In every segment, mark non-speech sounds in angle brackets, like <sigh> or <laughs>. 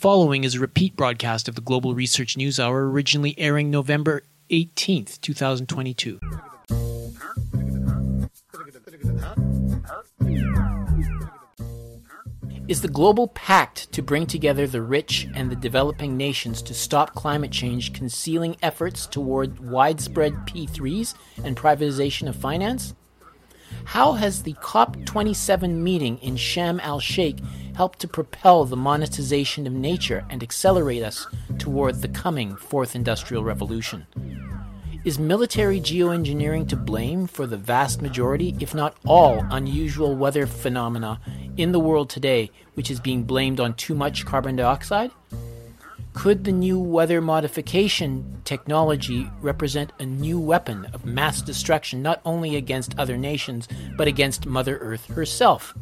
following is a repeat broadcast of the Global Research News Hour, originally airing November 18th, 2022. Is the global pact to bring together the rich and the developing nations to stop climate change concealing efforts toward widespread P3s and privatization of finance? How has the COP27 meeting in Sharm el Sheikh helped to propel the monetization of nature and accelerate us toward the coming fourth industrial revolution? Is military geoengineering to blame for the vast majority, if not all, unusual weather phenomena in the world today, which is being blamed on too much carbon dioxide? Could the new weather modification technology represent a new weapon of mass destruction not only against other nations, but against Mother Earth herself?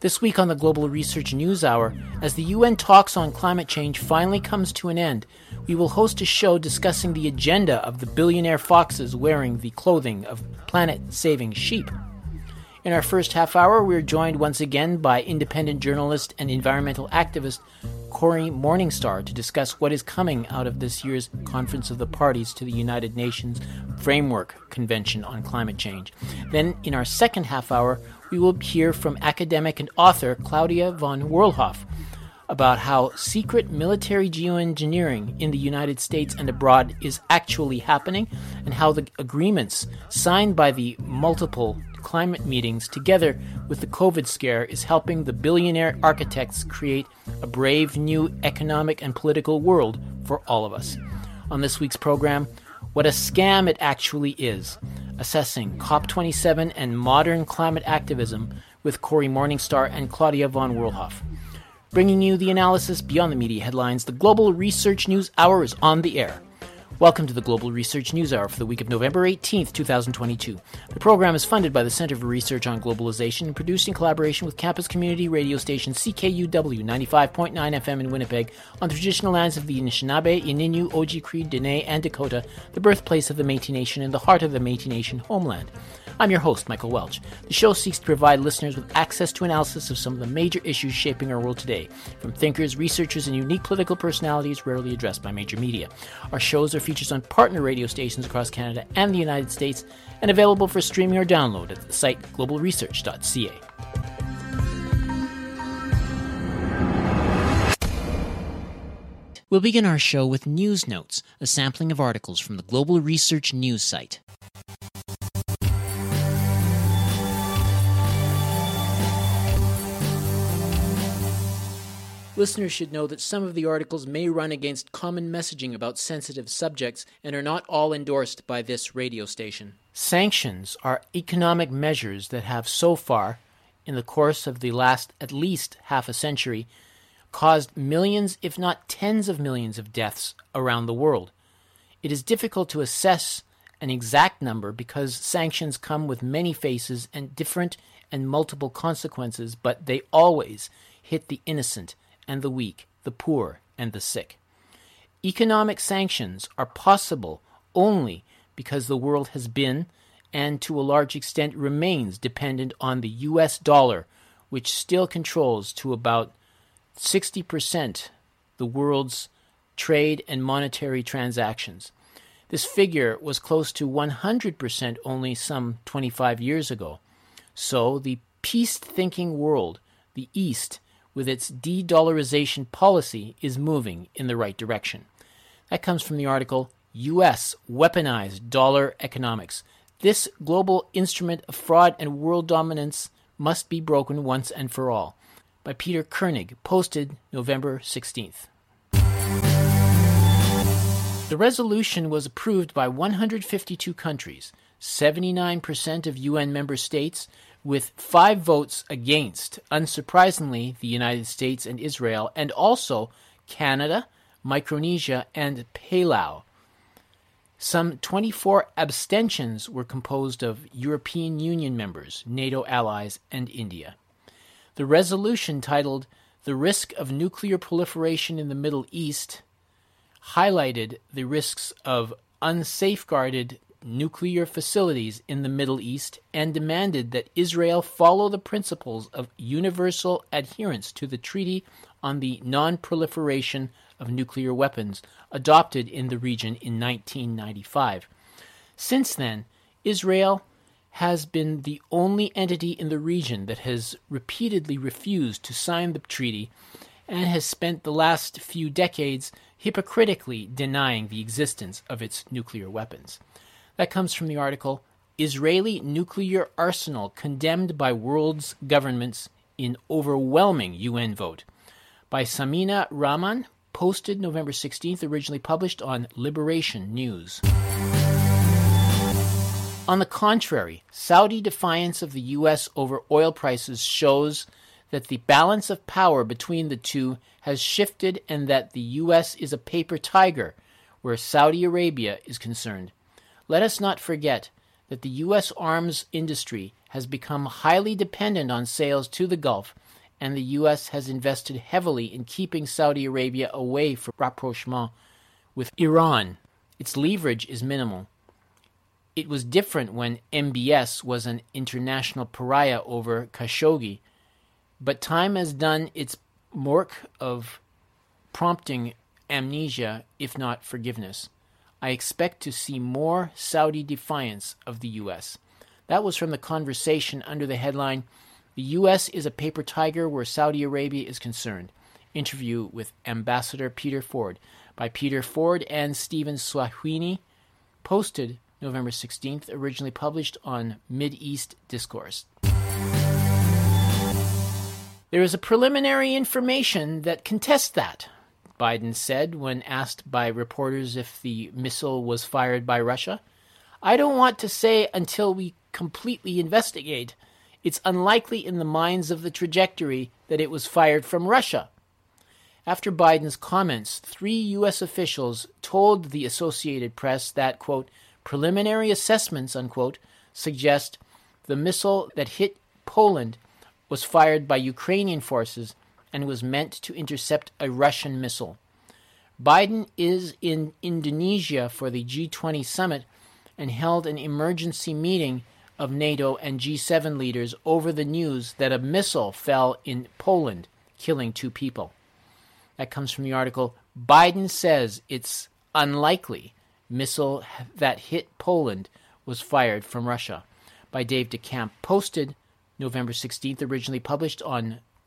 This week on the Global Research News Hour, as the UN talks on climate change finally comes to an end, we will host a show discussing the agenda of the billionaire foxes wearing the clothing of planet saving sheep. In our first half hour, we are joined once again by independent journalist and environmental activist Cory Morningstar to discuss what is coming out of this year's Conference of the Parties to the United Nations Framework Convention on Climate Change. Then, in our second half hour, we will hear from academic and author Claudia von Werlhof about how secret military geoengineering in the United States and abroad is actually happening and how the agreements signed by the multiple climate meetings, together with the COVID scare, is helping the billionaire architects create a brave new economic and political world for all of us. On this week's program, what a scam it actually is, assessing COP27 and modern climate activism with Cory Morningstar and Claudia von Werlhof. Bringing you the analysis beyond the media headlines, the Global Research News Hour is on the air. Welcome to the Global Research News Hour for the week of November 18th, 2022. The program is funded by the Center for Research on Globalization and produced in collaboration with campus community radio station CKUW 95.9 FM in Winnipeg on the traditional lands of the Anishinaabe, Ininu, Oji-Cree, Dene, and Dakota, the birthplace of the Métis Nation and the heart of the Métis Nation homeland. I'm your host, Michael Welch. The show seeks to provide listeners with access to analysis of some of the major issues shaping our world today, from thinkers, researchers, and unique political personalities rarely addressed by major media. Our shows are featured on partner radio stations across Canada and the United States, and available for streaming or download at the site globalresearch.ca. We'll begin our show with news notes, a sampling of articles from the Global Research News site. Listeners should know that some of the articles may run against common messaging about sensitive subjects and are not all endorsed by this radio station. Sanctions are economic measures that have so far, in the course of the last at least half a century, caused millions, if not tens of millions, of deaths around the world. It is difficult to assess an exact number because sanctions come with many faces and different and multiple consequences, but they always hit the innocent and the weak, the poor and the sick. Economic sanctions are possible only because the world has been, and to a large extent remains, dependent on the US dollar, which still controls to about 60% the world's trade and monetary transactions. This figure was close to 100% only some 25 years ago. So the peace thinking world, the East, with its de dollarization policy is moving in the right direction. That comes from the article U.S. Weaponized Dollar Economics. This global instrument of fraud and world dominance must be broken once and for all. By Peter Koenig, posted November 16th. The resolution was approved by 152 countries, 79% of UN member states, with five votes against, unsurprisingly, the United States and Israel, and also Canada, Micronesia, and Palau. Some 24 abstentions were composed of European Union members, NATO allies, and India. The resolution titled The Risk of Nuclear Proliferation in the Middle East highlighted the risks of unsafeguarded nuclear facilities in the Middle East and demanded that Israel follow the principles of universal adherence to the Treaty on the non proliferation of nuclear weapons adopted in the region in 1995. Since then, Israel has been the only entity in the region that has repeatedly refused to sign the treaty and has spent the last few decades hypocritically denying the existence of its nuclear weapons. That comes from the article Israeli Nuclear Arsenal Condemned by World's Governments in Overwhelming UN Vote by Samina Rahman, posted November 16th, originally published on Liberation News. On the contrary, Saudi defiance of the U.S. over oil prices shows that the balance of power between the two has shifted and that the U.S. is a paper tiger where Saudi Arabia is concerned. Let us not forget that the U.S. arms industry has become highly dependent on sales to the Gulf, and the U.S. has invested heavily in keeping Saudi Arabia away from rapprochement with Iran. Its leverage is minimal. It was different when MBS was an international pariah over Khashoggi, but time has done its work of prompting amnesia, if not forgiveness. I expect to see more Saudi defiance of the U.S. That was from the conversation under the headline The U.S. is a paper tiger where Saudi Arabia is concerned. Interview with Ambassador Peter Ford by Peter Ford and Steven Sahiounie, posted November 16th, originally published on East Discourse. There is a preliminary information that contests that, Biden said when asked by reporters if the missile was fired by Russia. I don't want to say until we completely investigate. It's unlikely in the minds of the trajectory that it was fired from Russia. After Biden's comments, three U.S. officials told the Associated Press that, quote, preliminary assessments, unquote, suggest the missile that hit Poland was fired by Ukrainian forces and was meant to intercept a Russian missile. Biden is in Indonesia for the G20 summit and held an emergency meeting of NATO and G7 leaders over the news that a missile fell in Poland, killing two people. That comes from the article Biden says it's unlikely missile that hit Poland was fired from Russia by Dave DeCamp, posted November 16th, originally published on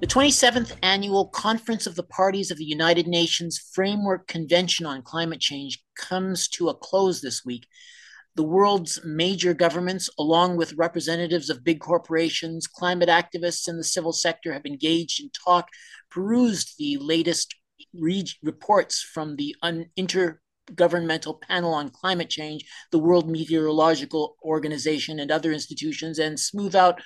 The 27th Annual Conference of the Parties of the United Nations Framework Convention on Climate Change comes to a close this week. The world's major governments, along with representatives of big corporations, climate activists, and the civil sector, have engaged in talk, perused the latest re- reports from the un- intergovernmental panel on climate change, the World Meteorological Organization, and other institutions, and smooth out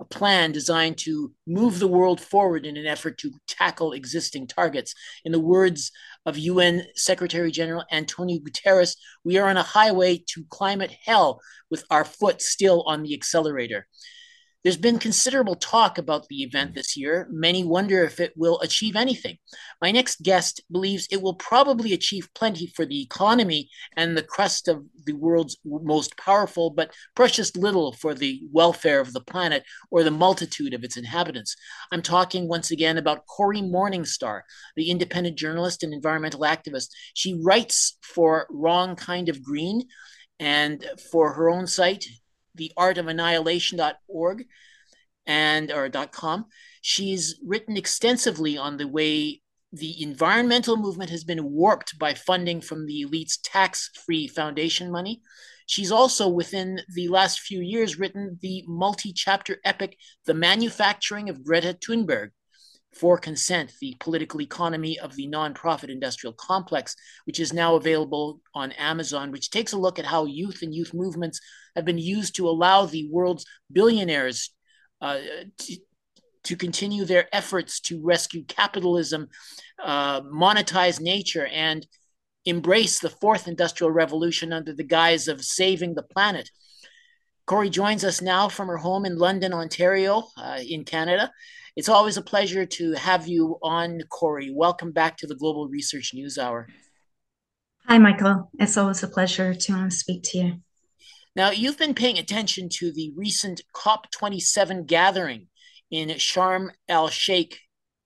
a plan designed to move the world forward in an effort to tackle existing targets. In the words of UN Secretary General Antonio Guterres, we are on a highway to climate hell with our foot still on the accelerator. There's been considerable talk about the event mm. this year. Many wonder if it will achieve anything. My next guest believes it will probably achieve plenty for the economy and the crust of the world's most powerful, but precious little for the welfare of the planet or the multitude of its inhabitants. I'm talking once again about Cory Morningstar, the independent journalist and environmental activist. She writes for Wrong Kind of Green and for her own site, theartofannihilation.org and or .com. She's written extensively on the way the environmental movement has been warped by funding from the elite's tax-free foundation money. She's also, within the last few years, written the multi-chapter epic "The Manufacturing of Greta Thunberg," for consent, the political economy of the nonprofit industrial complex, which is now available on Amazon, which takes a look at how youth and youth movements have been used to allow the world's billionaires uh, to, to, continue their efforts to rescue capitalism, uh, monetize nature, and embrace the fourth industrial revolution under the guise of saving the planet. Cory joins us now from her home in London, Ontario, uh, in Canada. It's always a pleasure to have you on, Cory. Welcome back to the Global Research News Hour. Hi, Michael. It's always a pleasure to um, speak to you. Now, you've been paying attention to the recent COP27 gathering in Sharm el Sheikh,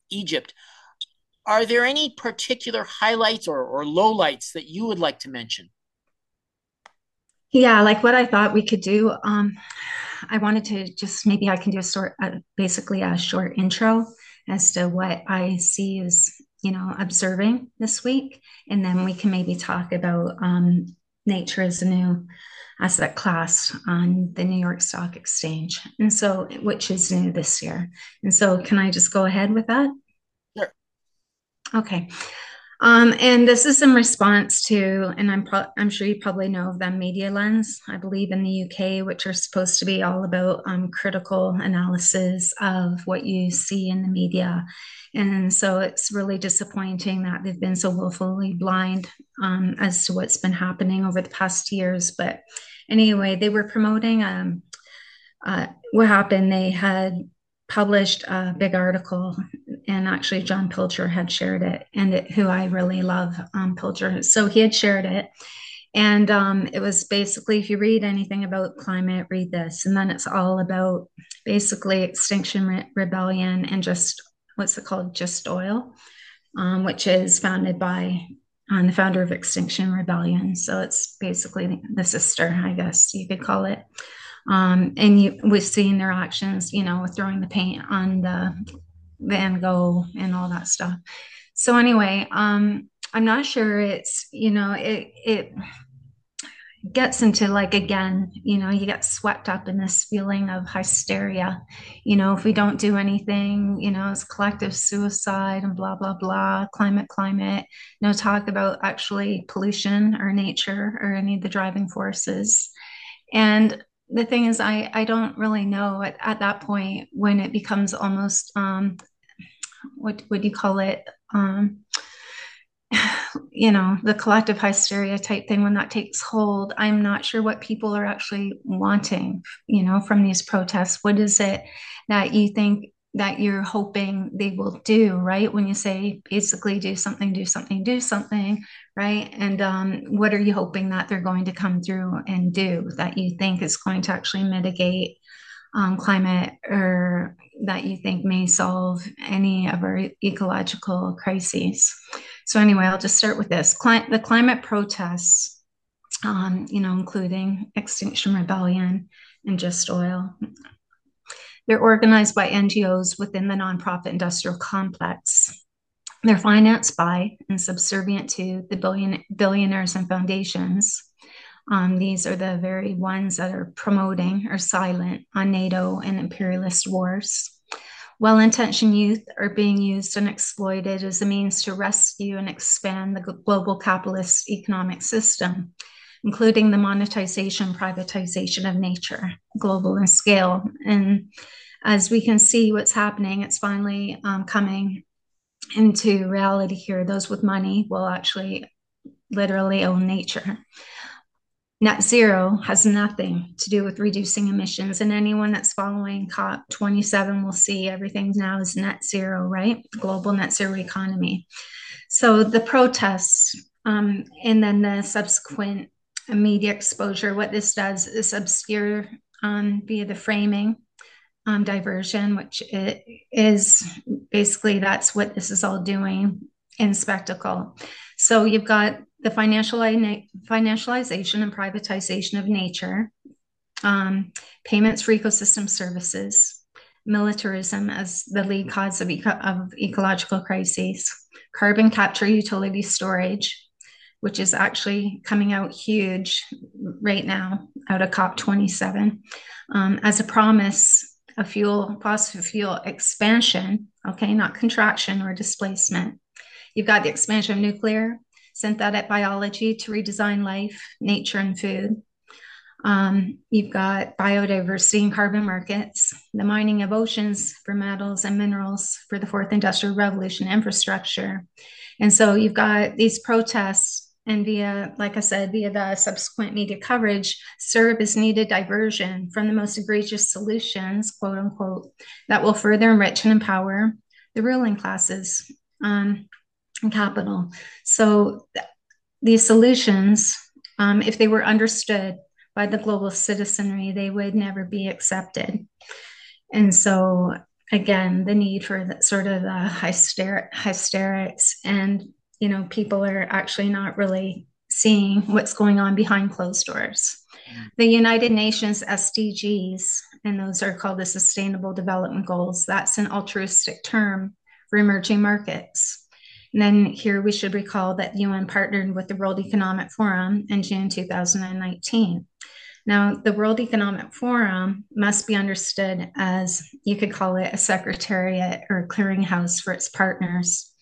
Egypt. Are there any particular highlights or, or lowlights that you would like to mention? Yeah, like what I thought we could do. Um, I wanted to just maybe I can do a sort, uh, basically a short intro as to what I see as you know observing this week, and then we can maybe talk about um, nature as a new asset class on the New York Stock Exchange, and so which is new this year. And so, can I just go ahead with that? sure Okay. Um, and this is in response to, and I'm pro- I'm sure you probably know of them, Media Lens, I believe in the UK, which are supposed to be all about um, critical analysis of what you see in the media. And so it's really disappointing that they've been so willfully blind um, as to what's been happening over the past years. But anyway, they were promoting um, uh, what happened. They had published a big article, and actually John Pilcher had shared it, and it, who I really love, um, Pilger. So he had shared it, and um, it was basically if you read anything about climate, read this, and then it's all about basically Extinction Re- Rebellion and just what's it called, Just Oil, um, which is founded by um, the founder of Extinction Rebellion. So it's basically the sister, I guess you could call it. Um, and you, we've seen their actions, you know, throwing the paint on the Van Gogh and all that stuff. So anyway, um, I'm not sure it's, you know, it, it gets into like again you know you get swept up in this feeling of hysteria you know if we don't do anything you know it's collective suicide and blah blah blah climate climate no talk about actually pollution or nature or any of the driving forces and the thing is, I, I don't really know at, at that point when it becomes almost, um, what would you call it? Um, <sighs> you know, the collective hysteria type thing, when that takes hold, I'm not sure what people are actually wanting, you know, from these protests. What is it that you think that you're hoping they will do, right? When you say basically do something, do something, do something, right? And um, what are you hoping that they're going to come through and do that you think is going to actually mitigate um, climate or that you think may solve any of our ecological crises? So, anyway, I'll just start with this Cli- the climate protests. Um, you know, including Extinction Rebellion and Just Oil, they're organized by NGOs within the nonprofit industrial complex. They're financed by and subservient to the billion, billionaires and foundations. Um, these are the very ones that are promoting or silent on NATO and imperialist wars. Well intentioned youth are being used and exploited as a means to rescue and expand the global capitalist economic system, including the monetization, privatization of nature, global in scale. And as we can see what's happening, it's finally um, coming into reality here. Those with money will actually literally own nature. Net zero has nothing to do with reducing emissions, and anyone that's following COP27 will see everything now is net zero, right? Global net zero economy. So the protests um, and then the subsequent media exposure, what this does is obscure um, via the framing um, diversion, which is basically that's what this is all doing in spectacle. So you've got the financialization and privatization of nature, um, payments for ecosystem services, militarism as the lead cause of, eco- of ecological crises, carbon capture utility storage, which is actually coming out huge right now out of COP27 um, as a promise of fuel, fossil fuel expansion, okay, not contraction or displacement. You've got the expansion of nuclear, synthetic biology to redesign life, nature, and food. Um, you've got biodiversity and carbon markets, the mining of oceans for metals and minerals for the fourth industrial revolution infrastructure. And so you've got these protests and via, like I said, via the subsequent media coverage, serve as needed diversion from the most egregious solutions, quote unquote, that will further enrich and empower the ruling classes um, capital. So these solutions, um, if they were understood by the global citizenry, they would never be accepted. And so, again, the need for the, sort of the hyster- hysterics and you know people are actually not really seeing what's going on behind closed doors the united nations sdgs and those are called the sustainable development goals that's an altruistic term for emerging markets and then here we should recall that the un partnered with the world economic forum in june 2019 now, the World Economic Forum must be understood as you could call it a secretariat or a clearinghouse for its partners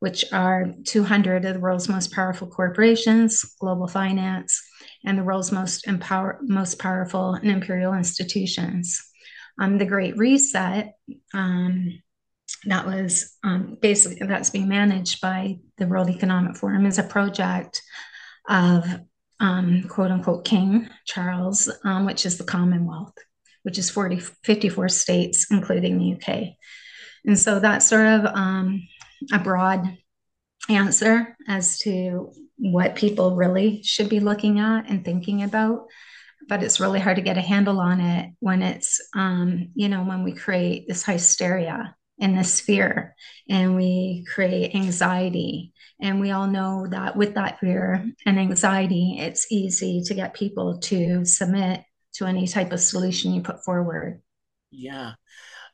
which are 200 of the world's most powerful corporations, global finance, and the world's most empower, most powerful and imperial institutions. Um, the Great Reset, um, that was um, basically that's being managed by the World Economic Forum, is a project of um, quote unquote King Charles, um, which is the Commonwealth, which is 40, 54 states, including the UK. And so that's sort of um, a broad answer as to what people really should be looking at and thinking about but it's really hard to get a handle on it when it's um, you know when we create this hysteria in this fear and we create anxiety. And we all know that with that fear and anxiety it's easy to get people to submit to any type of solution you put forward. Yeah.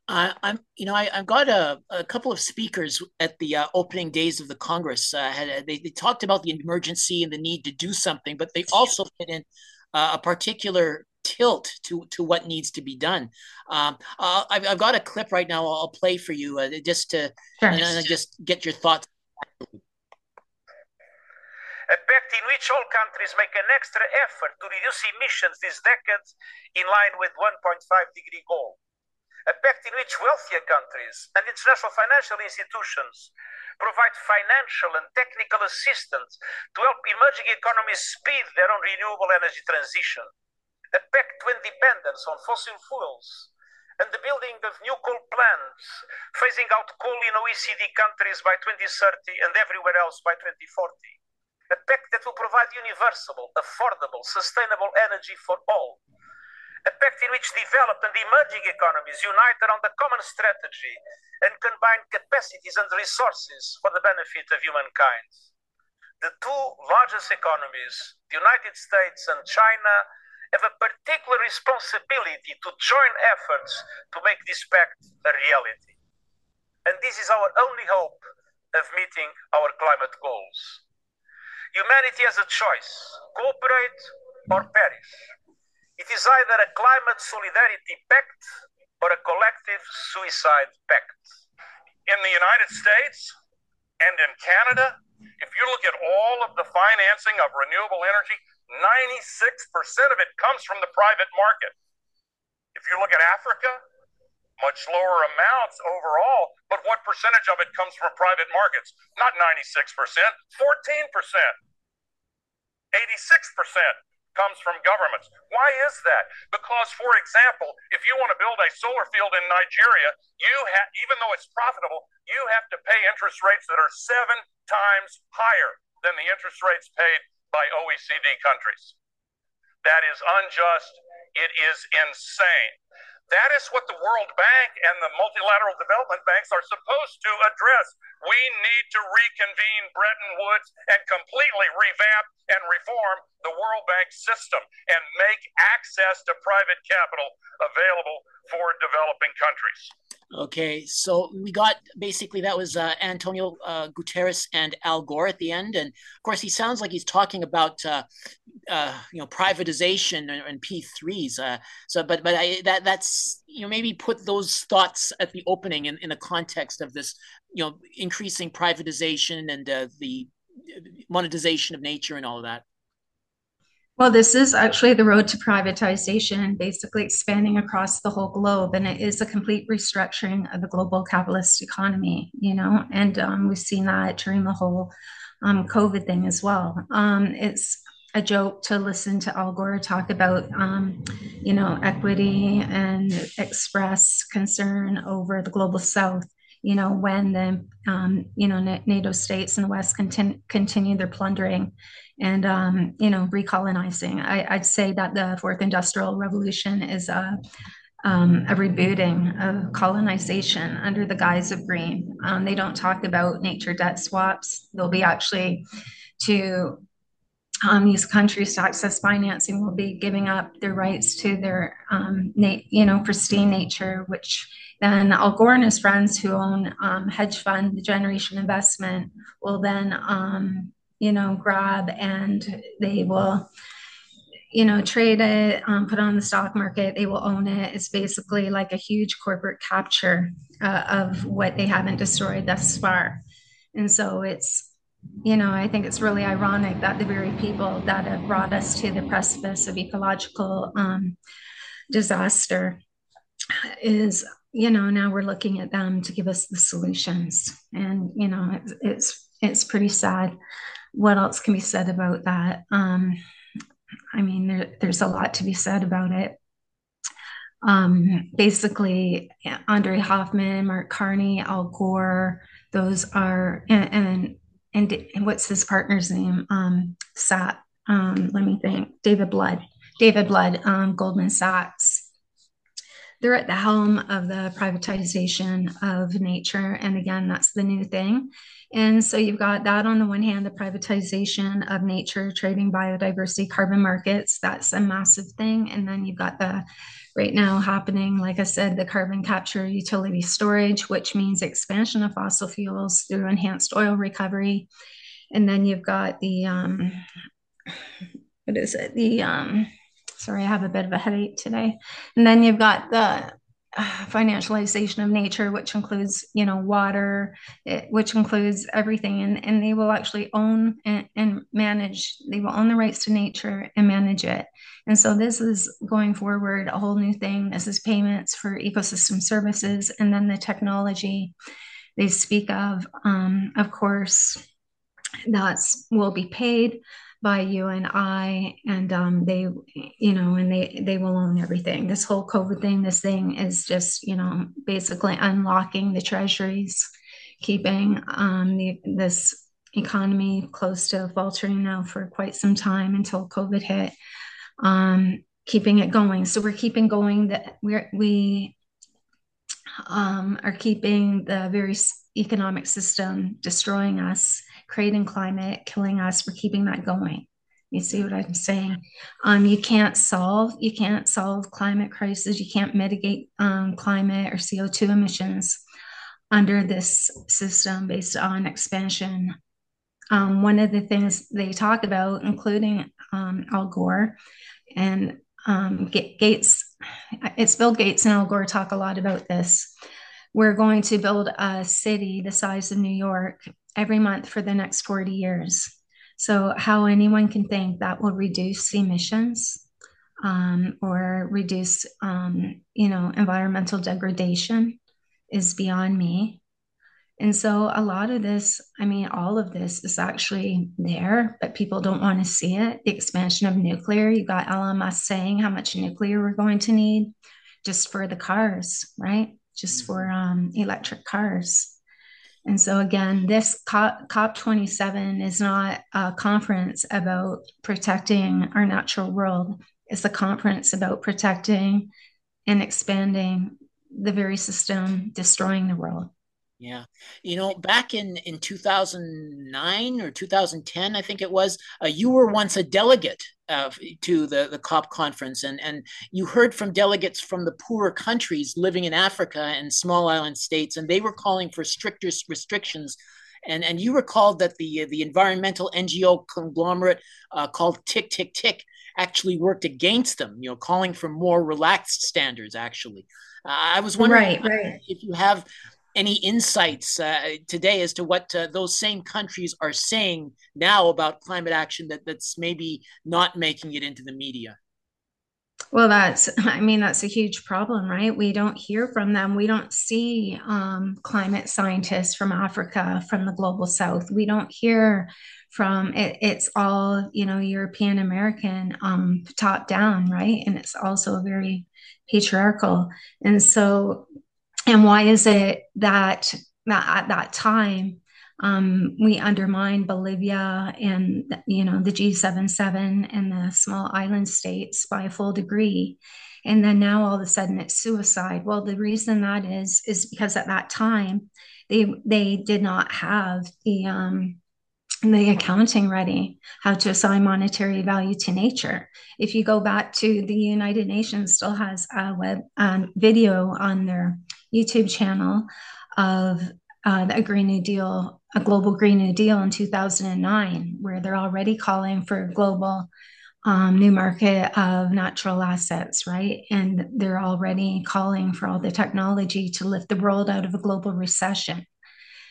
I, am you know, I, have got a, a, couple of speakers at the uh, opening days of the Congress. Uh, had, uh, they, they, talked about the emergency and the need to do something, but they also put in uh, a particular tilt to to what needs to be done. Um, uh, I've, I've, got a clip right now. I'll play for you uh, just to sure. and, and just get your thoughts. A pact in which all countries make an extra effort to reduce emissions this decade in line with 1.5 degree goal a pact in which wealthier countries and international financial institutions provide financial and technical assistance to help emerging economies speed their own renewable energy transition, a pact to independence on fossil fuels, and the building of new coal plants, phasing out coal in OECD countries by 2030 and everywhere else by 2040. A pact that will provide universal, affordable, sustainable energy for all, a pact in which developed and emerging economies unite around a common strategy and combine capacities and resources for the benefit of humankind. The two largest economies, the United States and China, have a particular responsibility to join efforts to make this pact a reality. And this is our only hope of meeting our climate goals. Humanity has a choice cooperate or perish. It is either a climate solidarity pact or a collective suicide pact. In the United States and in Canada, if you look at all of the financing of renewable energy, 96% of it comes from the private market. If you look at Africa, much lower amounts overall, but what percentage of it comes from private markets? Not 96%, 14%, 86% comes from governments. Why is that? Because, for example, if you want to build a solar field in Nigeria, you have, even though it's profitable, you have to pay interest rates that are seven times higher than the interest rates paid by OECD countries. That is unjust. It is insane. That is what the World Bank and the multilateral development banks are supposed to address. We need to reconvene Bretton Woods and completely revamp and reform the World Bank system and make access to private capital available for developing countries. Okay, so we got basically that was uh, Antonio uh, Guterres and Al Gore at the end, and of course he sounds like he's talking about uh, uh you know privatization and, and P3s. Uh, so, but but I, that that's you know maybe put those thoughts at the opening in, in the context of this you know increasing privatization and uh, the monetization of nature and all of that. Well, this is actually the road to privatization, basically expanding across the whole globe, and it is a complete restructuring of the global capitalist economy. You know, and um, we've seen that during the whole um, COVID thing as well. Um, it's a joke to listen to Al Gore talk about, um, you know, equity and express concern over the global South. You know, when the um, you know NATO states in the West continue, continue their plundering and um, you know recolonizing. I, would say that the Fourth Industrial Revolution is a um, a rebooting of colonization under the guise of green. Um, they don't talk about nature debt swaps. They'll be actually to um, these countries to access financing will be giving up their rights to their um, na- you know pristine nature, which then Al Gore and his friends who own um, hedge fund, the Generation Investment, will then um, you know grab and they will you know, trade it, um, put it on the stock market, they will own it. It's basically like a huge corporate capture uh, of what they haven't destroyed thus far. And so it's, you know, I think it's really ironic that the very people that have brought us to the precipice of ecological um, disaster is, you know, now we're looking at them to give us the solutions. And, you know, it's, it's, it's pretty sad. What else can be said about that? Um, I mean, there, there's a lot to be said about it. Um, basically, Andre Hoffmann, Mark Carney, Al Gore, those are, and, and, and what's his partner's name? Um, Sat, um, let me think, David Blood, David Blood, um, Goldman Sachs. They're at the helm of the privatization of nature. And again, that's the new thing. And so you've got that on the one hand, the privatization of nature, trading biodiversity, carbon markets. That's a massive thing. And then you've got the right now happening, like I said, the carbon capture utility storage, which means expansion of fossil fuels through enhanced oil recovery. And then you've got the, um, what is it? The, um, sorry, I have a bit of a headache today. And then you've got the <sighs> financialization of nature, which includes, you know, water, it, which includes everything, and, and they will actually own and, and manage. They will own the rights to nature and manage it. And so this is going forward a whole new thing. This is payments for ecosystem services, and then the technology they speak of. Um, of course, that's will be paid by you and I, and um, they, you know, and they they will own everything. This whole COVID thing, this thing is just, you know, basically unlocking the treasuries, keeping um, the this economy close to faltering now for quite some time until COVID hit, um, keeping it going. So we're keeping going. That we're we um, are keeping the very economic system destroying us creating climate, killing us. We're keeping that going. You see what I'm saying? Um, you can't solve you can't solve climate crisis. You can't mitigate um, climate or CO2 emissions under this system based on expansion. Um, one of the things they talk about, including um, Al Gore and um, Gates, it's Bill Gates and Al Gore talk a lot about this. We're going to build a city the size of New York every month for the next 40 years. So, how anyone can think that will reduce emissions um, or reduce, um, you know, environmental degradation is beyond me. And so, a lot of this, I mean, all of this is actually there, but people don't want to see it. The expansion of nuclear, you got Musk saying how much nuclear we're going to need just for the cars, right? Just for um, electric cars. And so, again, this COP27 is not a conference about protecting our natural world, it's a conference about protecting and expanding the very system destroying the world. Yeah. You know, back in, in 2009 or 2010, I think it was, uh, you were once a delegate uh, to the, the COP conference, and, and you heard from delegates from the poorer countries living in Africa and small island states, and they were calling for stricter restrictions. And, and you recalled that the, the environmental NGO conglomerate uh, called Tick, Tick, Tick actually worked against them, you know, calling for more relaxed standards, actually. Uh, I was wondering right, right. if you have any insights uh, today as to what uh, those same countries are saying now about climate action that, that's maybe not making it into the media? Well, that's, I mean, that's a huge problem, right? We don't hear from them. We don't see um, climate scientists from Africa, from the global south. We don't hear from it, it's all, you know, European American um, top down, right? And it's also very patriarchal. And so, and why is it that, that at that time, um, we undermined Bolivia and you know the G77 and the small island states by a full degree, and then now all of a sudden it's suicide. Well, the reason that is is because at that time they they did not have the um, the accounting ready, how to assign monetary value to nature. If you go back to the United Nations, still has a web um, video on their YouTube channel of uh, a Green New Deal, a global Green New Deal in 2009, where they're already calling for a global um, new market of natural assets, right? And they're already calling for all the technology to lift the world out of a global recession.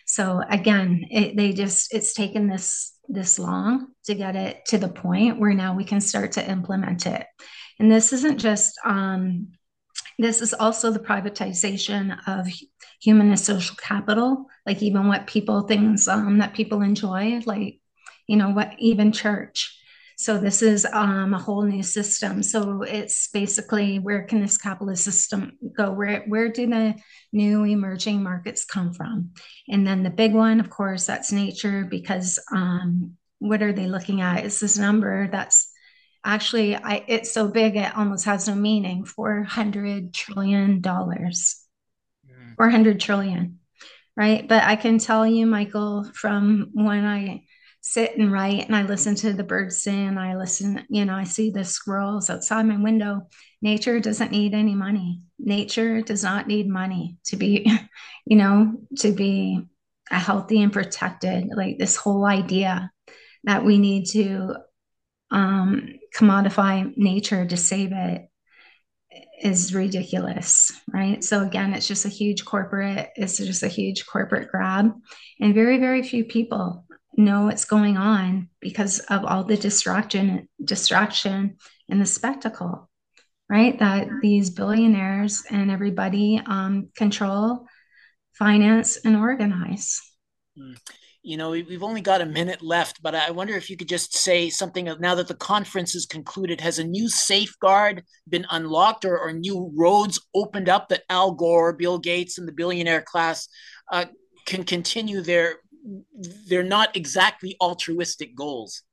So again, it, they just it's taken this this long to get it to the point where now we can start to implement it. And this isn't just um, this is also the privatization of human and social capital, like even what people things um, that people enjoy, like you know what even church. So this is um, a whole new system. So it's basically where can this capitalist system go? Where where do the new emerging markets come from? And then the big one, of course, that's nature because um, what are they looking at? Is this number that's actually I, it's so big it almost has no meaning. 400 trillion dollars. Mm. 400 trillion right? But i can tell you michael from when i sit and write and i listen to the birds sing i listen you know i see the squirrels outside my window nature doesn't need any money. Nature does not need money to be <laughs> you know to be a healthy and protected like this whole idea that we need to um, commodify nature to save it is ridiculous, right? So again, it's just a huge corporate, it's just a huge corporate grab. And very, very few people know what's going on because of all the distraction, distraction and the spectacle, right? That these billionaires and everybody um, control, finance, and organize. Mm you know, we've only got a minute left, but I wonder if you could just say something now that the conference is concluded, has a new safeguard been unlocked or, or new roads opened up that Al Gore, Bill Gates, and the billionaire class uh, can continue their they're not exactly altruistic goals.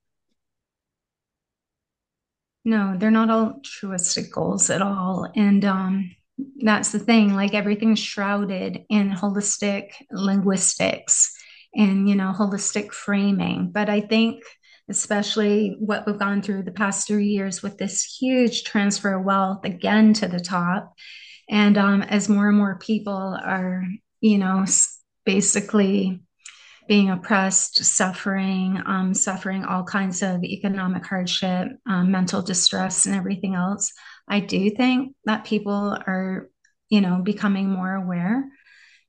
No, they're not altruistic goals at all. And um, that's the thing, like everything's shrouded in holistic linguistics and you know holistic framing. But i think especially what we've gone through the past three years with this huge transfer of wealth again to the top. And um, as more and more people are you know basically being oppressed suffering um, suffering all kinds of economic hardship um, mental distress and everything else i do think that people are you know becoming more aware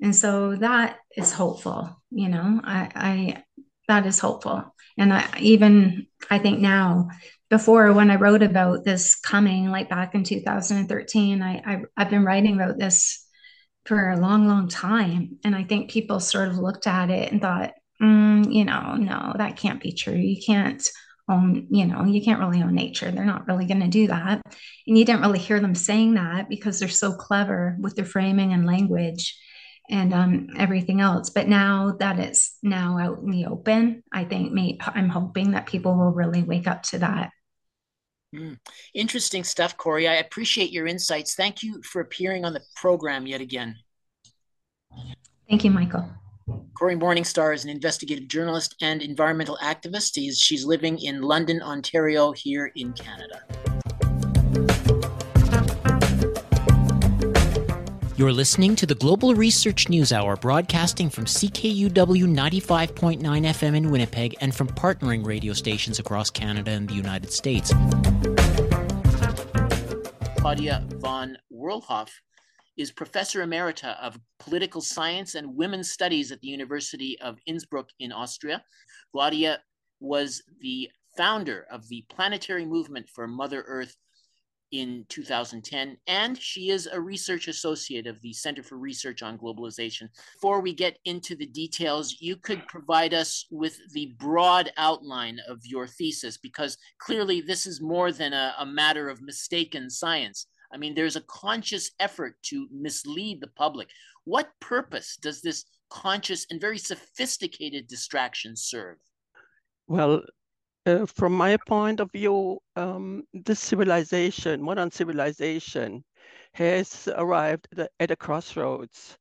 and so that is hopeful you know i i that is hopeful. And i even i think now before when i wrote about this coming like back in 2013 i, I i've been writing about this for a long long time. And i think people sort of looked at it and thought mm, you know no that can't be true. You can't own you know you can't really own nature. They're not really going to do that. And you didn't really hear them saying that because they're so clever with their framing and language and um, everything else. But now that it's now out in the open, I think may, I'm hoping that people will really wake up to that. Mm. Interesting stuff, Cory. I appreciate your insights. Thank you for appearing on the program yet again. Thank you, Michael. Cory Morningstar is an investigative journalist and environmental activist. she's living in London, Ontario, here in Canada. You're listening to the Global Research News Hour, broadcasting from CKUW 95.9 FM in Winnipeg and from partnering radio stations across Canada and the United States. Claudia von Werlhof is Professor Emerita of Political Science and Women's Studies at the University of Innsbruck in Austria. Claudia was the founder of the Planetary Movement for Mother Earth in 2010, and she is a research associate of the Center for Research on Globalization. Before we get into the details, you could provide us with the broad outline of your thesis, because clearly this is more than a, a matter of mistaken science. I mean, there's a conscious effort to mislead the public. What purpose does this conscious and very sophisticated distraction serve? Well, uh, from my point of view, um, this civilization, modern civilization, has arrived at a, at a crossroads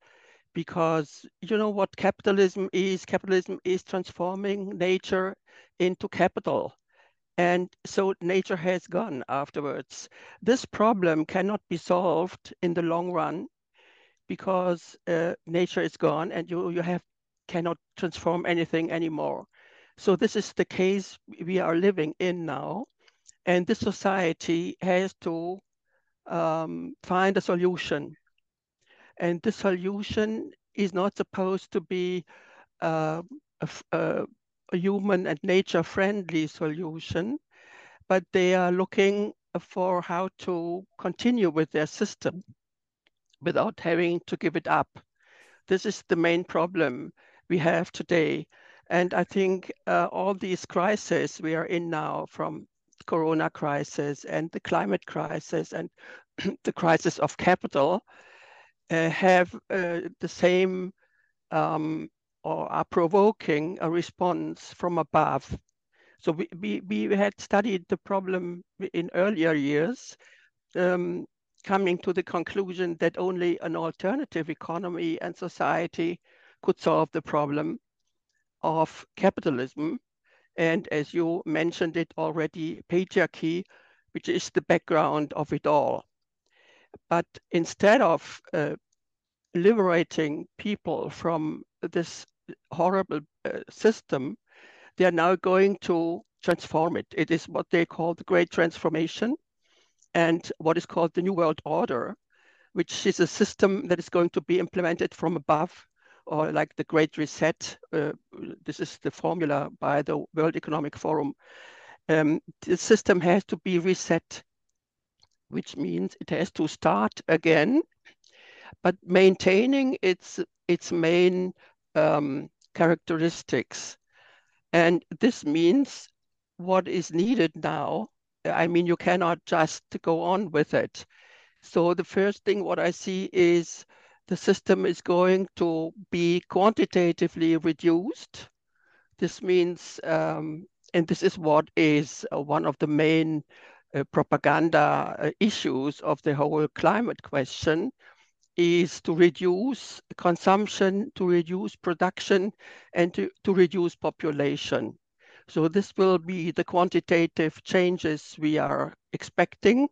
because you know what capitalism is? Capitalism is transforming nature into capital. And so nature has gone afterwards. This problem cannot be solved in the long run because uh, nature is gone and you, you have cannot transform anything anymore. So this is the case we are living in now. And this society has to um, find a solution. And the solution is not supposed to be uh, a, a, a human and nature friendly solution, but they are looking for how to continue with their system without having to give it up. This is the main problem we have today. And I think uh, all these crises we are in now, from Corona crisis and the climate crisis and <clears throat> the crisis of capital, uh, have uh, the same um, or are provoking a response from above. So we, we, we had studied the problem in earlier years, um, coming to the conclusion that only an alternative economy and society could solve the problem of capitalism. And as you mentioned it already, patriarchy, which is the background of it all. But instead of uh, liberating people from this horrible uh, system, they are now going to transform it. It is what they call the Great Transformation and what is called the New World Order, which is a system that is going to be implemented from above or like the Great Reset. Uh, this is the formula by the World Economic Forum. Um, the system has to be reset, which means it has to start again, but maintaining its its main um, characteristics. And this means what is needed now. I mean, you cannot just go on with it. So the first thing what I see is the system is going to be quantitatively reduced. This means, um, and this is what is uh, one of the main uh, propaganda uh, issues of the whole climate question, is to reduce consumption, to reduce production, and to, to reduce population. So this will be the quantitative changes we are expecting.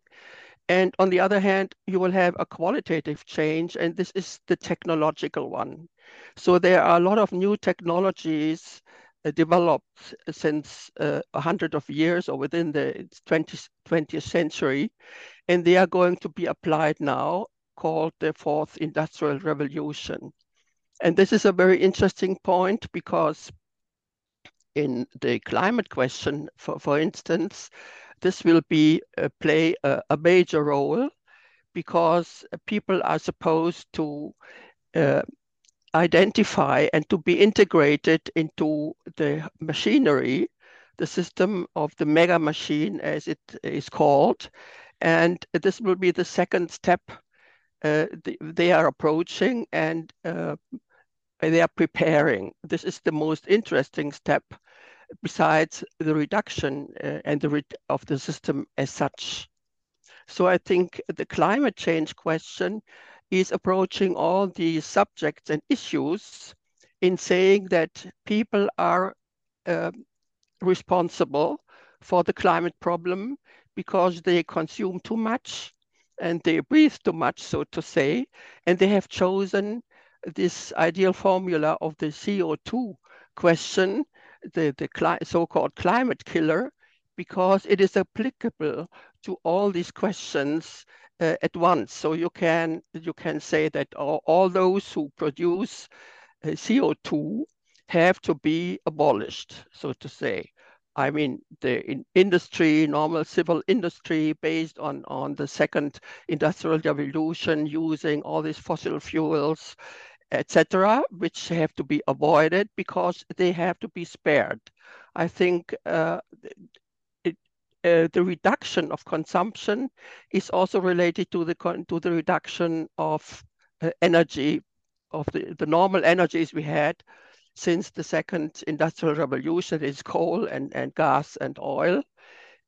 And on the other hand, you will have a qualitative change, and this is the technological one. So there are a lot of new technologies uh, developed since uh, a hundred of years or within the 20th, 20th century, and they are going to be applied now called the fourth industrial revolution. And this is a very interesting point because in the climate question, for, for instance, this will be uh, play a, a, major role because people are supposed to uh, identify and to be integrated into the machinery, the system of the mega machine as it is called. And this will be the second step uh, they are approaching and uh, they are preparing. This is the most interesting step besides the reduction uh, and the re of the system as such. So I think the climate change question is approaching all these subjects and issues in saying that people are uh, responsible for the climate problem because they consume too much and they breathe too much, so to say, and they have chosen this ideal formula of the CO2 question, the, the so-called climate killer, because it is applicable to all these questions uh, at once. So you can you can say that all, all those who produce uh, CO2 have to be abolished, so to say. I mean, the in industry, normal civil industry based on, on the second industrial revolution using all these fossil fuels, etc., which have to be avoided because they have to be spared. I think uh, it, uh, the reduction of consumption is also related to the to the reduction of uh, energy, of the, the normal energies we had since the second industrial revolution is coal and, and gas and oil,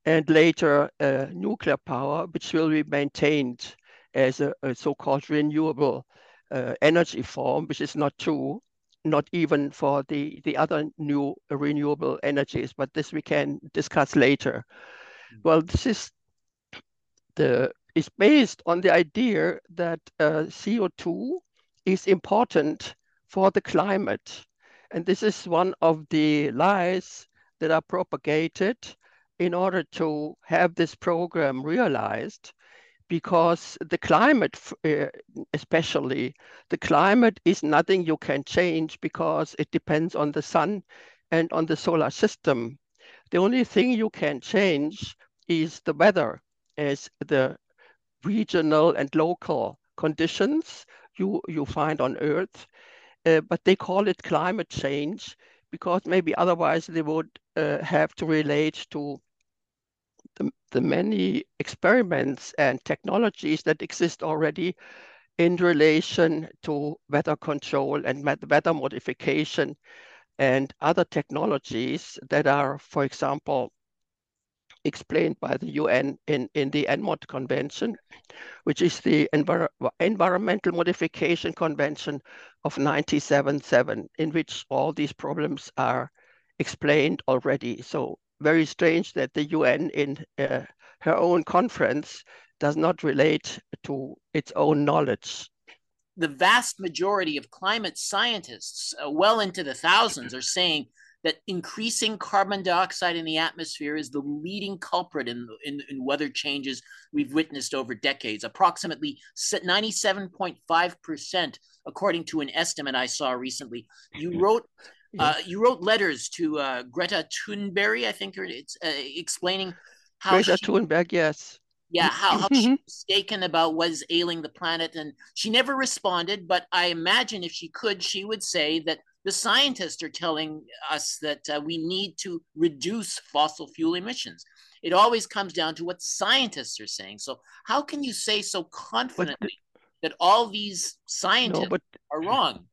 and later uh, nuclear power, which will be maintained as a, a so-called renewable uh, energy form, which is not true, not even for the, the other new renewable energies, but this we can discuss later. Mm. Well, this is the is based on the idea that uh, CO2 is important for the climate and this is one of the lies that are propagated in order to have this program realized because the climate, uh, especially, the climate is nothing you can change because it depends on the sun and on the solar system. The only thing you can change is the weather as the regional and local conditions you, you find on Earth uh, but they call it climate change because maybe otherwise they would uh, have to relate to the, the many experiments and technologies that exist already in relation to weather control and weather modification and other technologies that are, for example, explained by the UN in, in the ENMOD Convention, which is the Envir Environmental Modification Convention of 1977, in which all these problems are explained already. So very strange that the UN in uh, her own conference does not relate to its own knowledge. The vast majority of climate scientists, uh, well into the thousands, are saying that increasing carbon dioxide in the atmosphere is the leading culprit in, in, in weather changes we've witnessed over decades. Approximately 97.5%, according to an estimate I saw recently. You <laughs> mm-hmm. Uh, you wrote letters to uh, Greta Thunberg, I think it's uh, explaining how Greta she, Thunberg, yes. Yeah, how, how she's mistaken about what's ailing the planet. And she never responded, but I imagine if she could, she would say that the scientists are telling us that uh, we need to reduce fossil fuel emissions. It always comes down to what scientists are saying. So, how can you say so confidently but, that all these scientists no, but, are wrong?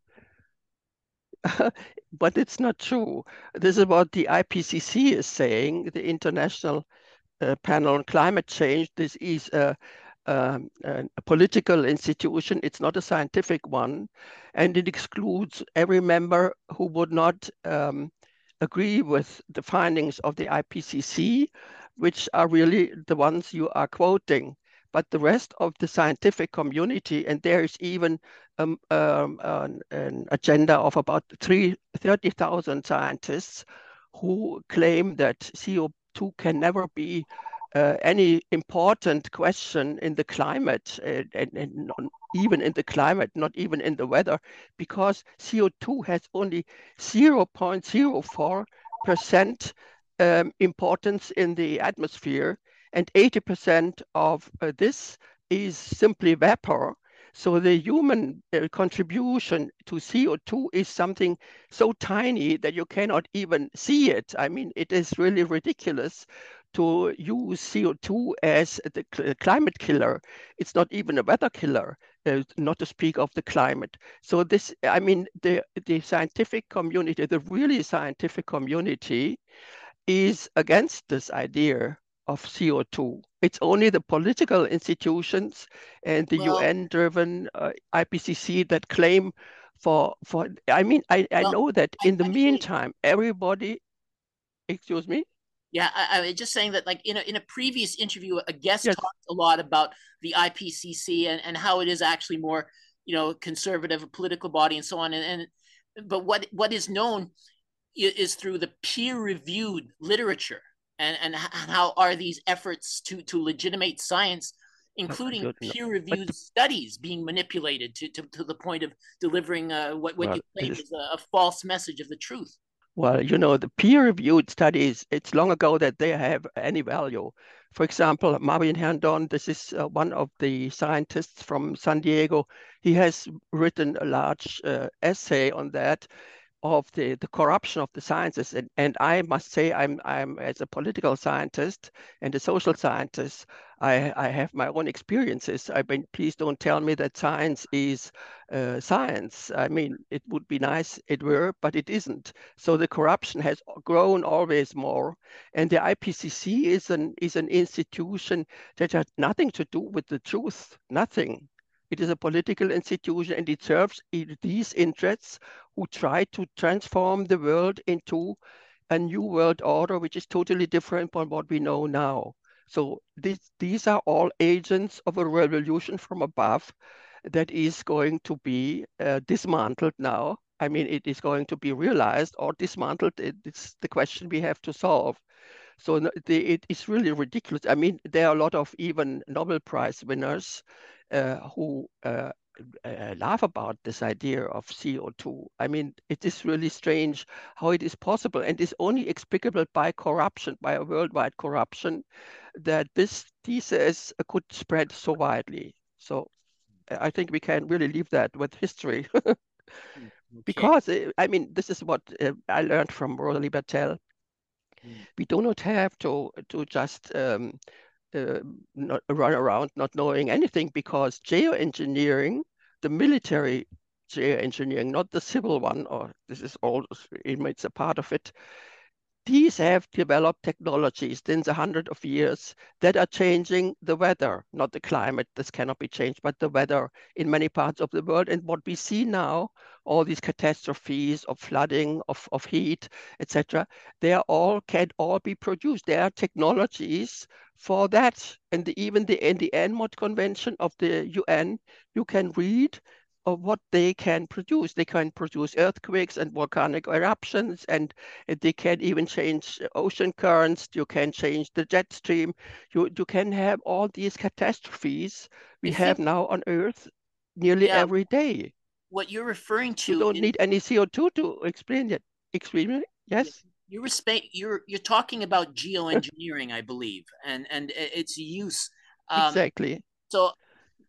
<laughs> but it's not true. This is what the IPCC is saying, the International uh, Panel on Climate Change. This is a um, a political institution. It's not a scientific one, and it excludes every member who would not um, agree with the findings of the IPCC, which are really the ones you are quoting. But the rest of the scientific community, and there is even um, um, an, an, agenda of about 30,000 scientists who claim that CO2 can never be uh, any important question in the climate, and, and not, even in the climate, not even in the weather, because CO2 has only 0.04% um, importance in the atmosphere, and 80% of uh, this is simply vapor. So the human uh, contribution to CO2 is something so tiny that you cannot even see it. I mean, it is really ridiculous to use CO2 as the cl climate killer. It's not even a weather killer, uh, not to speak of the climate. So this, I mean, the, the scientific community, the really scientific community is against this idea of CO2. It's only the political institutions and the well, UN-driven uh, IPCC that claim for, for I mean, I, I know that in the meantime, everybody, excuse me? Yeah, I, I was just saying that, like in a in a previous interview, a guest yes. talked a lot about the IPCC and, and how it is actually more, you know, conservative, a political body, and so on. And, and but what what is known is through the peer-reviewed literature, and and how are these efforts to to legitimate science, including peer-reviewed but, studies, being manipulated to, to to the point of delivering uh, what what well, you claim is a, a false message of the truth. Well, you know, the peer-reviewed studies, it's long ago that they have any value. For example, Marvin Herndon, this is uh, one of the scientists from San Diego. He has written a large uh, essay on that of the, the corruption of the sciences. And, and I must say, I'm, I'm as a political scientist and a social scientist, I, I have my own experiences. I mean, please don't tell me that science is uh, science. I mean, it would be nice it were, but it isn't. So the corruption has grown always more. And the IPCC is an, is an institution that has nothing to do with the truth, nothing. It is a political institution and it serves these interests who try to transform the world into a new world order, which is totally different from what we know now. So this, these are all agents of a revolution from above that is going to be uh, dismantled now. I mean, it is going to be realized or dismantled. It's the question we have to solve. So the, it is really ridiculous. I mean, there are a lot of even Nobel Prize winners uh, who uh, uh, laugh about this idea of CO2. I mean, it is really strange how it is possible and is only explicable by corruption, by a worldwide corruption, that this thesis could spread so widely. So I think we can really leave that with history. <laughs> okay. Because, I mean, this is what uh, I learned from Rosalie Bertell. Mm. We do not have to, to just um, uh, not run around not knowing anything because geoengineering, the military geoengineering, not the civil one, or this is all, it's a part of it, these have developed technologies since a hundred of years that are changing the weather, not the climate. This cannot be changed, but the weather in many parts of the world. And what we see now, all these catastrophes of flooding, of, of heat, etc., they are all can all be produced. There are technologies for that. And the, even the in the ENMOD convention of the UN, you can read of what they can produce. They can produce earthquakes and volcanic eruptions, and they can even change ocean currents. You can change the jet stream. You you can have all these catastrophes we have now on Earth nearly yeah, every day. What you're referring to, you don't need any CO two to explain it. Explain it. Yes. You're you're you're talking about geoengineering, I believe, and and its use. Um, exactly. So,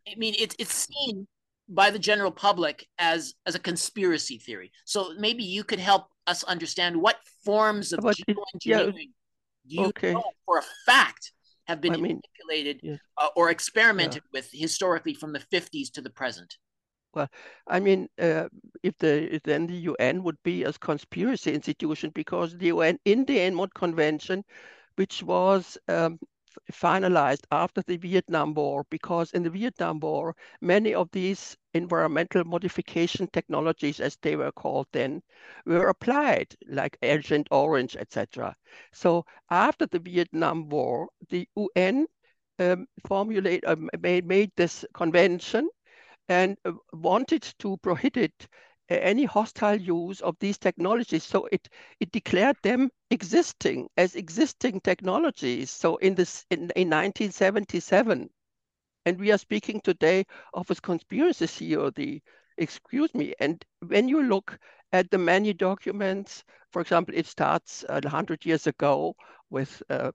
I mean, it's it's seen by the general public as as a conspiracy theory. So maybe you could help us understand what forms of geoengineering yeah, you okay. know for a fact have been I mean, manipulated yeah. uh, or experimented yeah. with historically from the 50s to the present. Well, I mean, uh, if the if then the UN would be a conspiracy institution because the UN in the ENMOD Convention, which was um, finalized after the Vietnam War because in the Vietnam War, many of these environmental modification technologies, as they were called then, were applied, like Agent Orange, etc. So after the Vietnam War, the UN um, uh, made, made this convention and uh, wanted to prohibit any hostile use of these technologies. So it, it declared them existing as existing technologies. So in this in, in 1977, and we are speaking today of a conspiracy theory, excuse me. And when you look at the many documents, for example, it starts uh, 100 years ago with uh,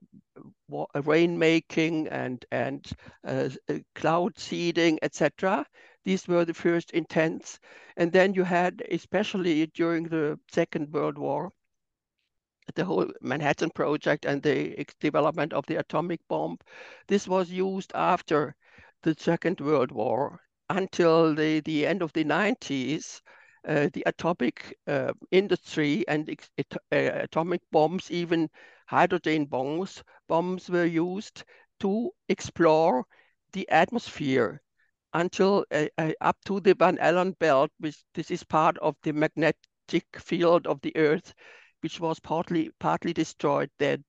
rainmaking and, and uh, uh, cloud seeding, etc. These were the first intents. And then you had, especially during the Second World War, the whole Manhattan Project and the development of the atomic bomb. This was used after the Second World War until the, the end of the 90s. Uh, the atomic uh, industry and uh, atomic bombs, even hydrogen bombs, bombs were used to explore the atmosphere until uh, uh, up to the Van Allen belt, which this is part of the magnetic field of the Earth, which was partly partly destroyed then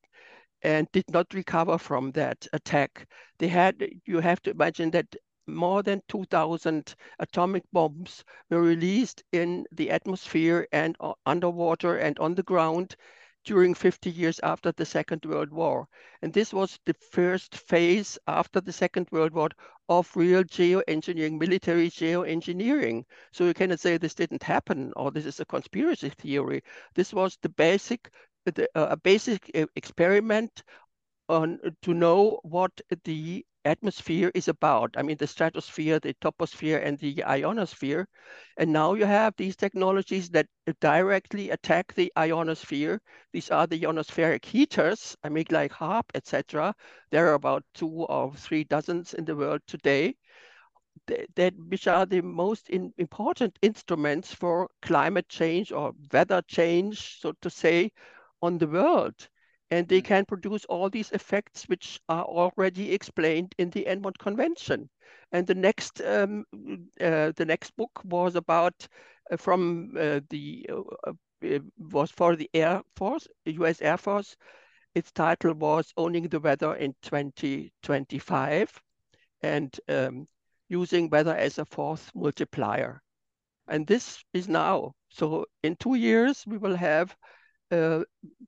and did not recover from that attack. They had you have to imagine that more than 2,000 atomic bombs were released in the atmosphere and uh, underwater and on the ground during 50 years after the Second World War. And this was the first phase after the Second World War of real geoengineering, military geoengineering. So you cannot say this didn't happen or this is a conspiracy theory. This was the basic, the, uh, a basic uh, experiment on to know what the atmosphere is about. I mean, the stratosphere, the troposphere, and the ionosphere. And now you have these technologies that directly attack the ionosphere. These are the ionospheric heaters, I mean, like HAARP, etc. There are about two or three dozens in the world today. That which are the most in, important instruments for climate change or weather change, so to say, on the world and they mm. can produce all these effects which are already explained in the ENMOD Convention. And the next um, uh, the next book was about uh, from uh, the uh, uh, was for the Air Force, U.S. Air Force. Its title was "Owning the Weather in 2025," and um, using weather as a force multiplier. And this is now. So in two years, we will have uh,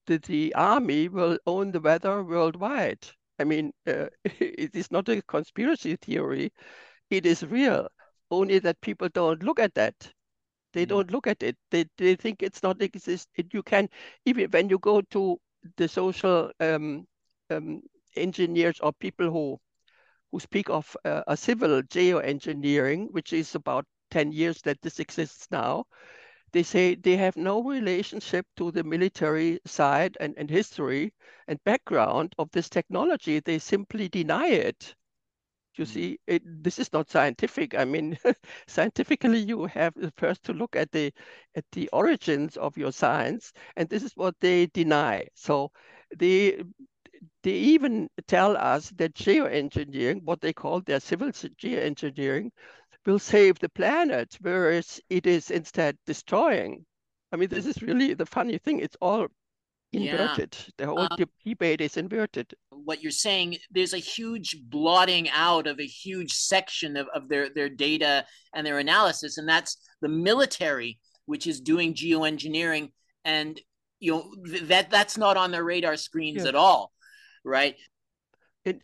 the, the army will own the weather worldwide. I mean, uh, <laughs> it is not a conspiracy theory. It is real. Only that people don't look at that. They mm. don't look at it. They, they think it's not exist. It, you can even when you go to the social um, um, engineers or people who who speak of uh, a civil geoengineering, which is about 10 years that this exists now, they say they have no relationship to the military side and, and history and background of this technology. They simply deny it. You mm. see, it, this is not scientific. I mean, <laughs> scientifically, you have first to look at the at the origins of your science, and this is what they deny. So they they even tell us that geoengineering, what they call their civil geoengineering, will save the planet, whereas it is instead destroying. I mean, this is really the funny thing. It's all inverted. Yeah. The whole um, debate is inverted. What you're saying, there's a huge blotting out of a huge section of, of their, their data and their analysis, and that's the military, which is doing geoengineering. And you know th- that that's not on their radar screens yeah. at all, right?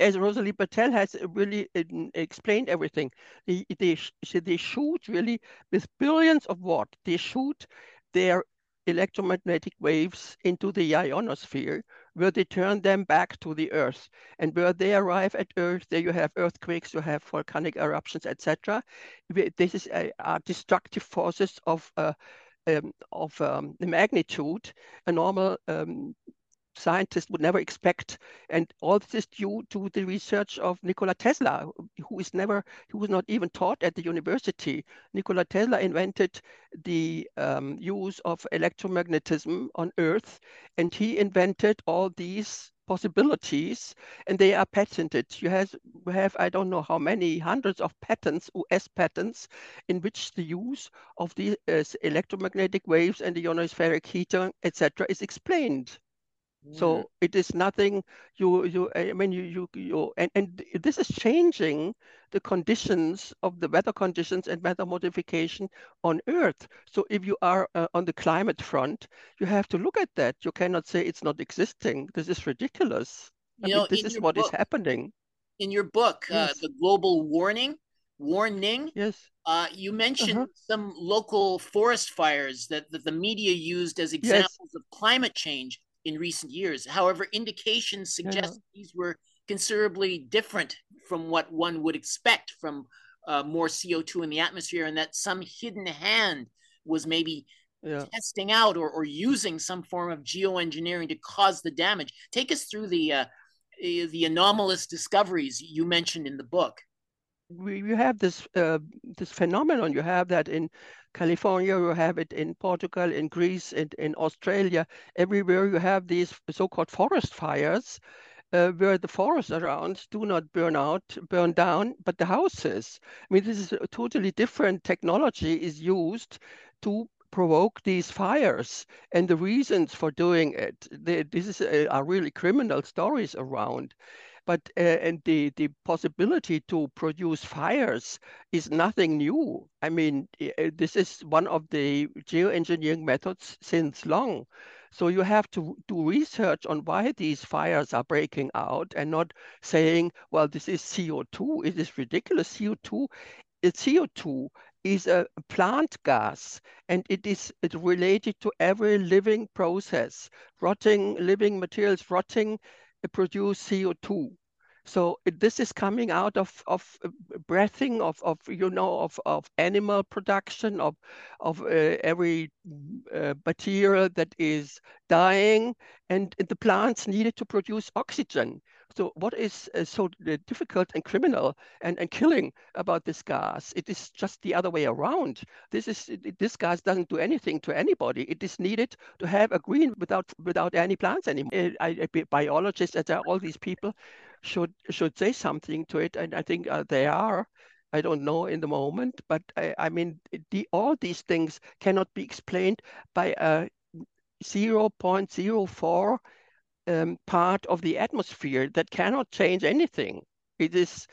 As Rosalie Bertell has really explained everything, they, they, they shoot really with billions of watt, they shoot their electromagnetic waves into the ionosphere, where they turn them back to the Earth. And where they arrive at Earth, there you have earthquakes, you have volcanic eruptions, etc. This is a, are destructive forces of uh, um, of um, the magnitude a normal um, scientists would never expect. And all this is due to the research of Nikola Tesla, who is never, who was not even taught at the university. Nikola Tesla invented the um, use of electromagnetism on Earth, and he invented all these possibilities and they are patented. You have, have, I don't know how many hundreds of patents, US patents, in which the use of the uh, electromagnetic waves and the ionospheric heater, etc., is explained. So it is nothing you you I mean you you you and, and this is changing the conditions of the weather conditions and weather modification on Earth. So if you are uh, on the climate front, you have to look at that. You cannot say it's not existing. This is ridiculous. You I know, mean, this is what book, is happening. In your book, uh, yes. uh, the global warning, warning. Yes. Uh, you mentioned uh-huh. some local forest fires that, that the media used as examples yes. of climate change in recent years. However, indications suggest yeah. these were considerably different from what one would expect from uh, more CO2 in the atmosphere, and that some hidden hand was maybe yeah. testing out or, or using some form of geoengineering to cause the damage. Take us through the uh, the anomalous discoveries you mentioned in the book. We, you have this uh, this phenomenon. You have that in California, you have it in Portugal, in Greece, in, in Australia. Everywhere you have these so-called forest fires, uh, where the forests around do not burn out, burn down, but the houses. I mean, this is a totally different technology is used to provoke these fires and the reasons for doing it. They, this is a, are really criminal stories around but uh, and the the possibility to produce fires is nothing new. I mean, uh, this is one of the geoengineering methods since long. So you have to do research on why these fires are breaking out and not saying, well, this is CO2. It is ridiculous. CO2, it's CO2 is a plant gas and it is it related to every living process. Rotting living materials rotting produce CO2. So this is coming out of of uh, breathing of of you know of of animal production of of uh, every uh, material that is dying, and the plants needed to produce oxygen. So what is uh, so difficult and criminal and, and killing about this gas? It is just the other way around. This is this gas doesn't do anything to anybody. It is needed to have a green without without any plants anymore. Uh, I, I, biologists and all these people should should say something to it, and I think uh, they are. I don't know in the moment, but I, I mean, the, all these things cannot be explained by a 0.04 um, part of the atmosphere that cannot change anything. It is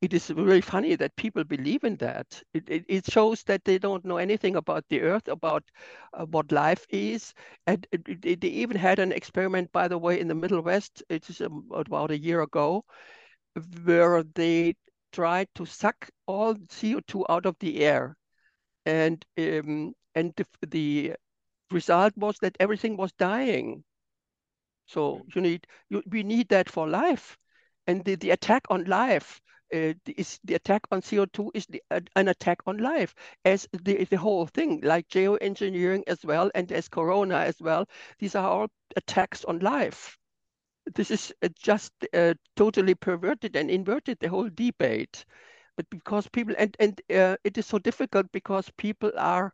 it is really funny that people believe in that. It, it, it shows that they don't know anything about the earth, about uh, what life is. And it, they even had an experiment, by the way, in the Middle West, it's um, about a year ago, where they tried to suck all CO2 out of the air. And, um, and the, the result was that everything was dying. So mm. you need you, we need that for life, and the, the attack on life uh, is the attack on CO2 is the, uh, an attack on life as the the whole thing, like geoengineering as well, and as Corona as well. These are all attacks on life. This is uh, just uh, totally perverted and inverted the whole debate. But because people and and uh, it is so difficult because people are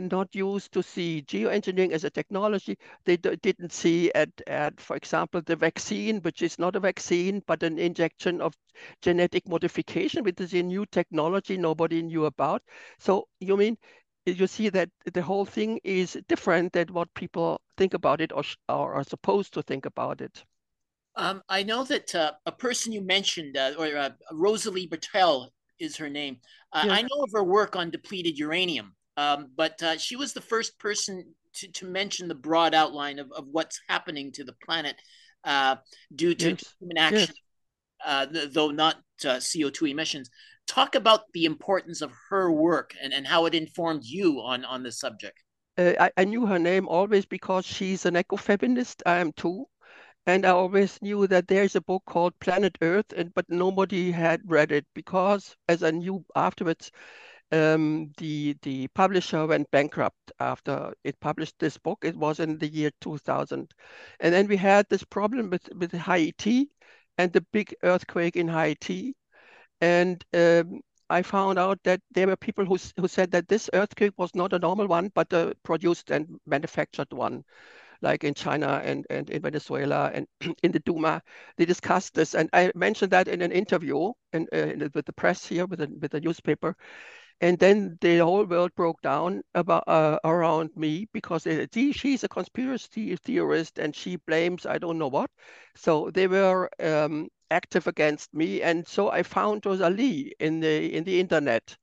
not used to see geoengineering as a technology. They didn't see at, at, for example, the vaccine, which is not a vaccine, but an injection of genetic modification, which is a new technology nobody knew about. So you mean you see that the whole thing is different than what people think about it or, or are supposed to think about it. Um, I know that uh, a person you mentioned, uh, or uh, Rosalie Bertell is her name. Uh, yeah. I know of her work on depleted uranium. Um, but uh, she was the first person to, to mention the broad outline of, of what's happening to the planet uh, due to yes. human action, yes. uh, though not uh, CO2 emissions. Talk about the importance of her work and, and how it informed you on, on this subject. Uh, I, I knew her name always because she's an ecofeminist. I am too and I always knew that there's a book called Planet Earth, and but nobody had read it because, as I knew afterwards, um, the the publisher went bankrupt after it published this book. It was in the year 2000, and then we had this problem with with Haiti and the big earthquake in Haiti, and um, I found out that there were people who who said that this earthquake was not a normal one, but a produced and manufactured one like in China and, and in Venezuela and <clears throat> in the Duma. They discussed this, and I mentioned that in an interview in, uh, in, with the press here, with a, with a newspaper and then the whole world broke down about uh, around me because they, see, she's a conspiracy theorist and she blames I don't know what. So they were um, active against me, and so I found Rosalie in the in the internet,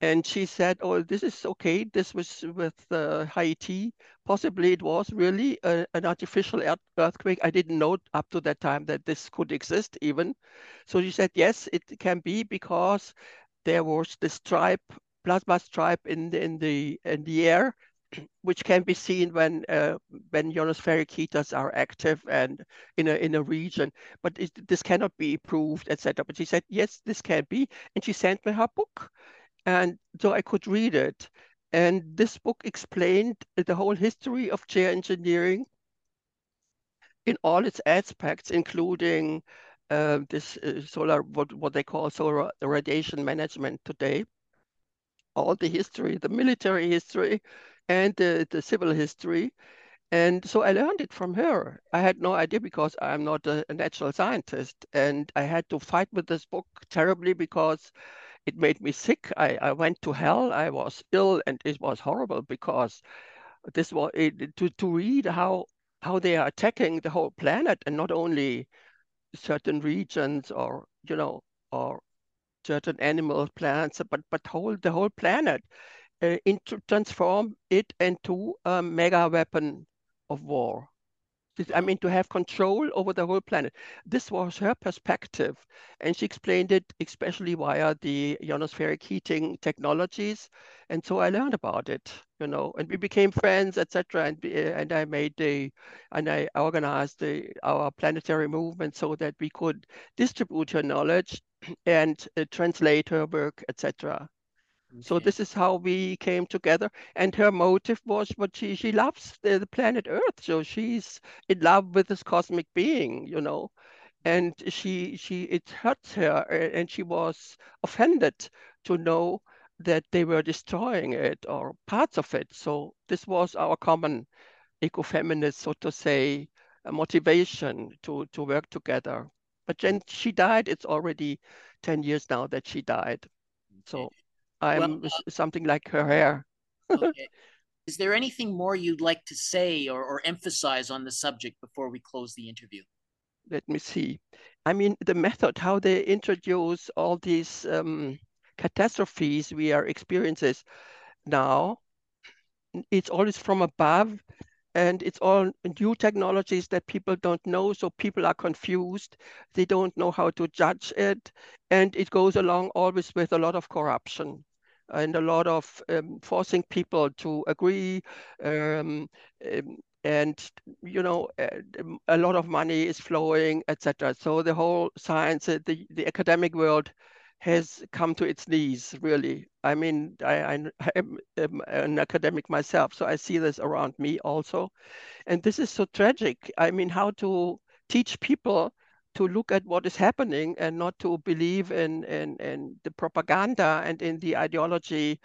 and she said, "Oh, this is okay. This was with uh, Haiti. Possibly it was really a, an artificial earthquake. I didn't know up to that time that this could exist even. So she said, yes, it can be because there was the stripe, plasma stripe in the, in the, in the air, <clears throat> which can be seen when uh, when ionospheric heaters are active and in a in a region. But it, this cannot be proved, etc. But she said yes, this can be, and she sent me her book, and so I could read it. And this book explained the whole history of geoengineering in all its aspects, including uh, this uh, solar, what, what they call solar radiation management today. All the history, the military history and the, the civil history. And so I learned it from her. I had no idea because I'm not a, a natural scientist. And I had to fight with this book terribly because it made me sick. I, I went to hell. I was ill and it was horrible because this was it, to, to read how how they are attacking the whole planet and not only certain regions or you know or certain animal plants but but whole the whole planet uh, into transform it into a mega weapon of war. I mean, to have control over the whole planet. This was her perspective. And she explained it especially via the ionospheric heating technologies. And so I learned about it, you know, and we became friends, etc. And, and I made the, and I organized the, our planetary movement so that we could distribute her knowledge <clears throat> and uh, translate her work, etc. So this is how we came together. And her motive was what she she loves the, the, planet Earth. So she's in love with this cosmic being, you know. And she she it hurts her and she was offended to know that they were destroying it or parts of it. So this was our common ecofeminist, so to say, motivation to to work together. But then she died. It's already 10 years now that she died. So I'm well, uh, something like her hair. <laughs> okay. Is there anything more you'd like to say or, or emphasize on the subject before we close the interview? Let me see. I mean, the method, how they introduce all these um, catastrophes we are experiencing now, it's always from above and it's all new technologies that people don't know so people are confused they don't know how to judge it and it goes along always with a lot of corruption and a lot of um, forcing people to agree um, um, and you know a lot of money is flowing etc so the whole science uh, the, the academic world has come to its knees really. I mean I, I am <laughs> an academic myself so i see this around me also. And this is so tragic. I mean how to teach people to look at what is happening and not to believe in, in, in the propaganda and in the ideology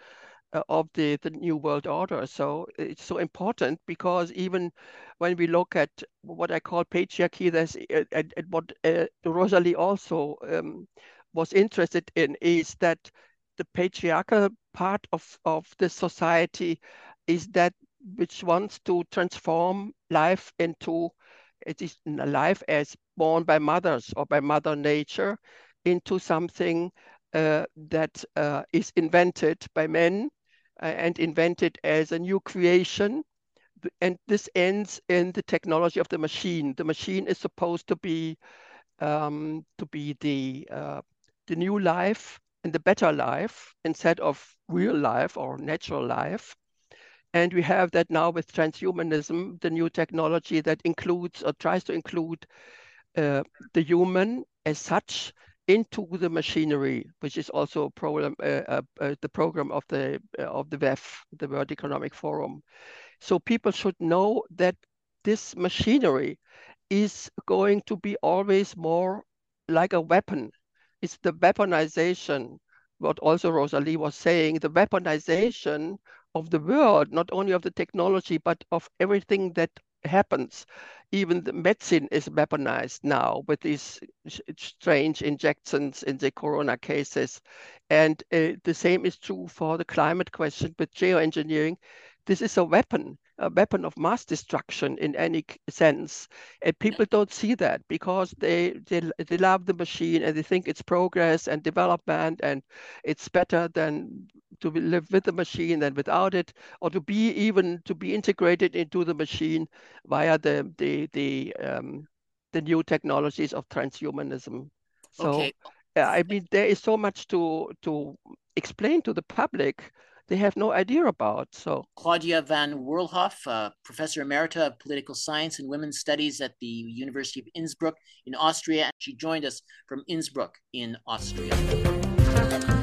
uh, of the, the new world order. So it's so important because even when we look at what I call patriarchy, there's uh, and, and what uh, Rosalie also um, was interested in is that the patriarchal part of, of the society is that which wants to transform life into it is life as born by mothers or by mother nature into something uh, that uh, is invented by men uh, and invented as a new creation. And this ends in the technology of the machine. The machine is supposed to be um, to be the uh, the new life and the better life instead of real life or natural life. And we have that now with transhumanism, the new technology that includes or tries to include uh, the human as such into the machinery, which is also a problem, uh, uh, uh the program of the uh, of the WEF, the World Economic Forum. So people should know that this machinery is going to be always more like a weapon. It's the weaponization, what also Rosalie was saying, the weaponization of the world, not only of the technology, but of everything that happens. Even the medicine is weaponized now with these strange injections in the corona cases. And uh, the same is true for the climate question with geoengineering. This is a weapon a weapon of mass destruction in any sense. And people don't see that because they, they, they love the machine and they think it's progress and development and it's better than to live with the machine than without it, or to be even to be integrated into the machine via the the the um, the new technologies of transhumanism. So okay. I mean, there is so much to to explain to the public they have no idea about. So Claudia von Werlhof, uh, professor emerita of political science and women's studies at the University of Innsbruck in Austria, she joined us from Innsbruck in Austria.